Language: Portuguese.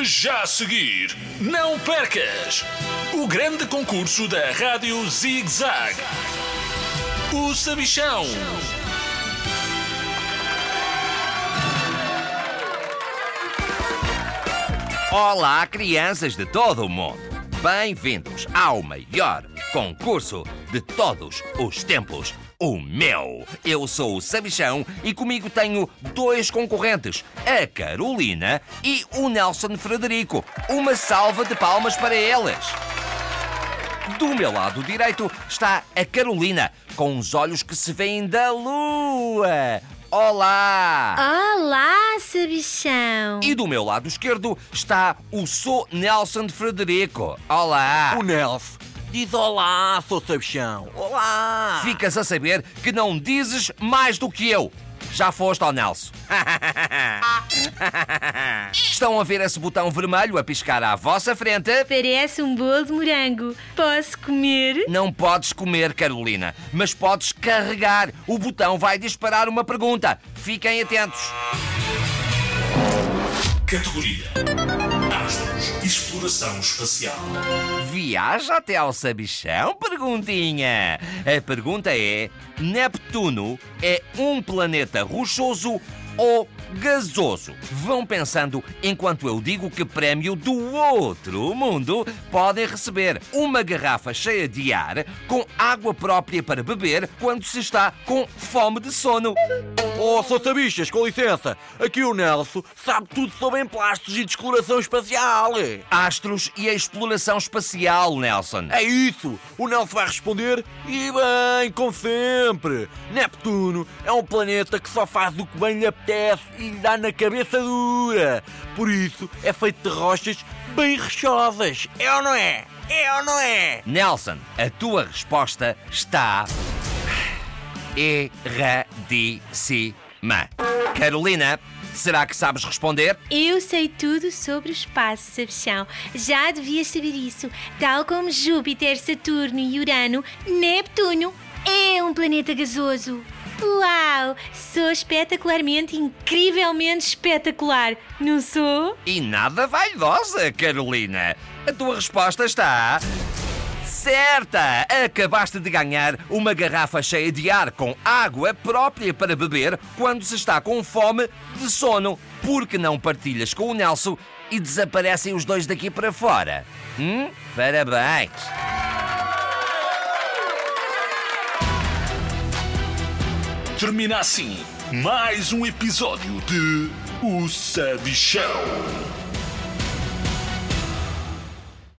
Já a seguir, não percas o grande concurso da Rádio Zig Zag. O Sabichão. Olá, crianças de todo o mundo. Bem-vindos ao maior concurso de todos os tempos. O meu! Eu sou o Sabichão e comigo tenho dois concorrentes, a Carolina e o Nelson Frederico. Uma salva de palmas para eles! Do meu lado direito está a Carolina, com os olhos que se veem da lua. Olá! E do meu lado esquerdo está o Sou Nelson de Frederico. Olá! O Nelson diz olá, sou sabichão. Olá! Ficas a saber que não dizes mais do que eu. Já foste ao Nelson. Estão a ver esse botão vermelho a piscar à vossa frente? Parece um bolo de morango. Posso comer? Não podes comer, Carolina, mas podes carregar. O botão vai disparar uma pergunta. Fiquem atentos. Categoria Astros e Exploração Espacial. Viaja até ao sabichão? Perguntinha. A pergunta é: Neptuno é um planeta rochoso ou gasoso? Vão pensando enquanto eu digo que prémio do outro mundo podem receber uma garrafa cheia de ar com água própria para beber quando se está com fome de sono. Oh, sou sabichas, com licença. Aqui o Nelson sabe tudo sobre emplastos e de exploração espacial. Astros e a exploração espacial, Nelson. É isso. O Nelson vai responder e bem, como sempre. Neptuno é um planeta que só faz o que bem lhe apetece e lhe dá na cabeça dura. Por isso é feito de rochas bem rochosas. É ou não é? É ou não é? Nelson, a tua resposta está. erradíssima. Carolina, será que sabes responder? Eu sei tudo sobre o espaço, sabichão. Já devias saber isso. Tal como Júpiter, Saturno e Urano, Neptuno é um planeta gasoso. Uau! Sou espetacularmente, incrivelmente espetacular, não sou? E nada vaidosa, Carolina. A tua resposta está. Certa! Acabaste de ganhar uma garrafa cheia de ar com água própria para beber quando se está com fome de sono. Porque não partilhas com o Nelson e desaparecem os dois daqui para fora? Hum? Parabéns! Termina assim mais um episódio de O Sabichão.